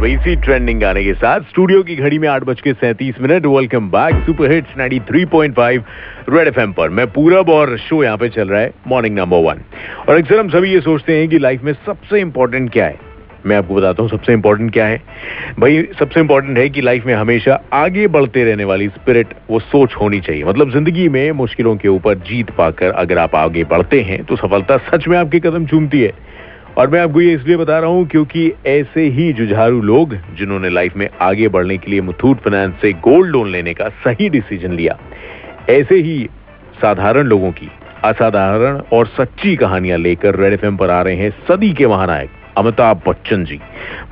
और इसी ट्रेंडिंग गाने के साथ स्टूडियो की घड़ी में आठ बज के सैंतीस minute. Welcome back super hits 93.5 red FM पर। मैं पूरब और शो यहाँ पे चल रहा है मॉर्निंग नंबर वन और अक्सर हम सभी ये सोचते हैं कि लाइफ में सबसे इंपॉर्टेंट क्या है? मैं आपको बताता हूँ सबसे इंपॉर्टेंट क्या है। भाई, सबसे इंपॉर्टेंट है कि लाइफ में हमेशा आगे बढ़ते रहने वाली स्पिरिट वो सोच होनी चाहिए। मतलब ज़िंदगी में मुश्किलों के ऊपर जीत पाकर अगर आप आगे बढ़ते हैं तो सफलता सच में आपके कदम चूमती है। और मैं आपको ये इसलिए बता रहा हूँ क्योंकि ऐसे ही जुझारू लोग जिन्होंने लाइफ में आगे बढ़ने के लिए मुथूट फाइनेंस से गोल्ड लोन लेने का सही डिसीज़न लिया, ऐसे ही साधारण लोगों की असाधारण और सच्ची कहानियाँ लेकर रेड एफएम पर आ रहे हैं सदी के महानायक अमिताभ बच्चन जी।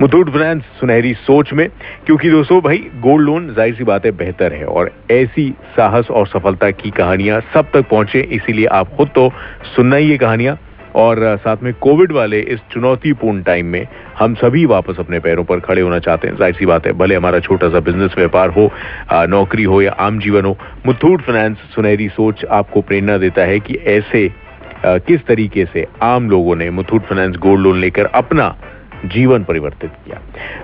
मुथूट फाइनेंस सुनहरी सोच में, क्योंकि दोस्तों भाई गोल्ड लोन ज़ाहिर सी बात बेहतर है और ऐसी साहस और सफलता की कहानियाँ सब तक पहुँचे, इसीलिए आप खुद तो सुनना ही ये कहानियाँ। और साथ में कोविड वाले इस चुनौतीपूर्ण टाइम में हम सभी वापस अपने पैरों पर खड़े होना चाहते हैं। ज़ाहिर सी बात है, भले हमारा छोटा सा बिज़नेस व्यापार हो नौकरी हो या आम जीवन हो, मुथूट फाइनेंस सुनहरी सोच आपको प्रेरणा देता है कि ऐसे किस तरीके से आम लोगों ने मुथूट फाइनेंस गोल्ड लोन लेकर अपना जीवन परिवर्तित किया।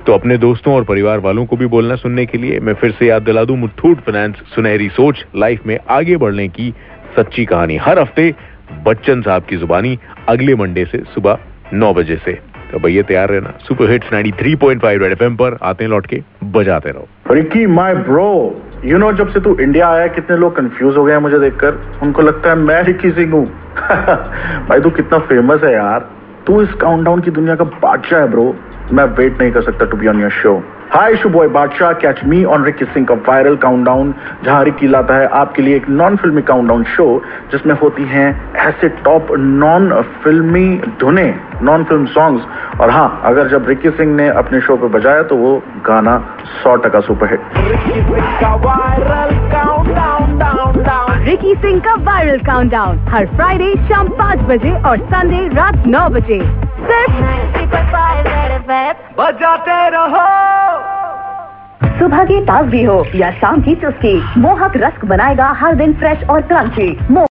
तो अपने दोस्तों और परिवार वालों को भी बोलना सुनने के लिए मैं फिर से याद दिला दूँ, मुथूट फाइनेंस सुनहरी सोच, लाइफ में आगे बढ़ने की सच्ची कहानी। हर हफ़्ते बच्चन साहब की जुबानी अगले मंडे से सुबह नौ बजे से। तो भैया, तैयार रहना। सुपर हिट्स 93.5 रेड एफएम पर आते हैं, लौट के बजाते रहो। Ricky my bro you know जब से तू इंडिया आया, कितने लोग कंफ्यूज हो गए मुझे देखकर। उनको लगता है मैं रिकी सिंह हूँ। भाई, तू कितना फ़ेमस है यार। तू इस काउंटडाउन की दुनिया का बादशाह है ब्रो मैं वेट नहीं कर सकता to be on your show hi issue boy Badshah catch me on Ricky Singh का वायरल काउंटडाउन जहाँ रिकी लाता है आपके लिए एक नॉन फिल्मी काउंटडाउन शो जिसमें होती हैं ऐसे टॉप नॉन फिल्मी धुने नॉन फ़िल्म सॉन्ग्स और हाँ अगर जब रिकी सिंह ने अपने शो पे बजाया तो वो गाना सौ टका सुपरहिट रिकी सिंह का वायरल काउंटडाउन हर फ्राइडे शाम पाँच बजे और संडे रात नौ बजे। सिर्फ़ बजाते रहो। सुबह की ताजगी हो या शाम की चुस्की, मोहक रस्क बनाएगा हर दिन फ्रेश और क्रंची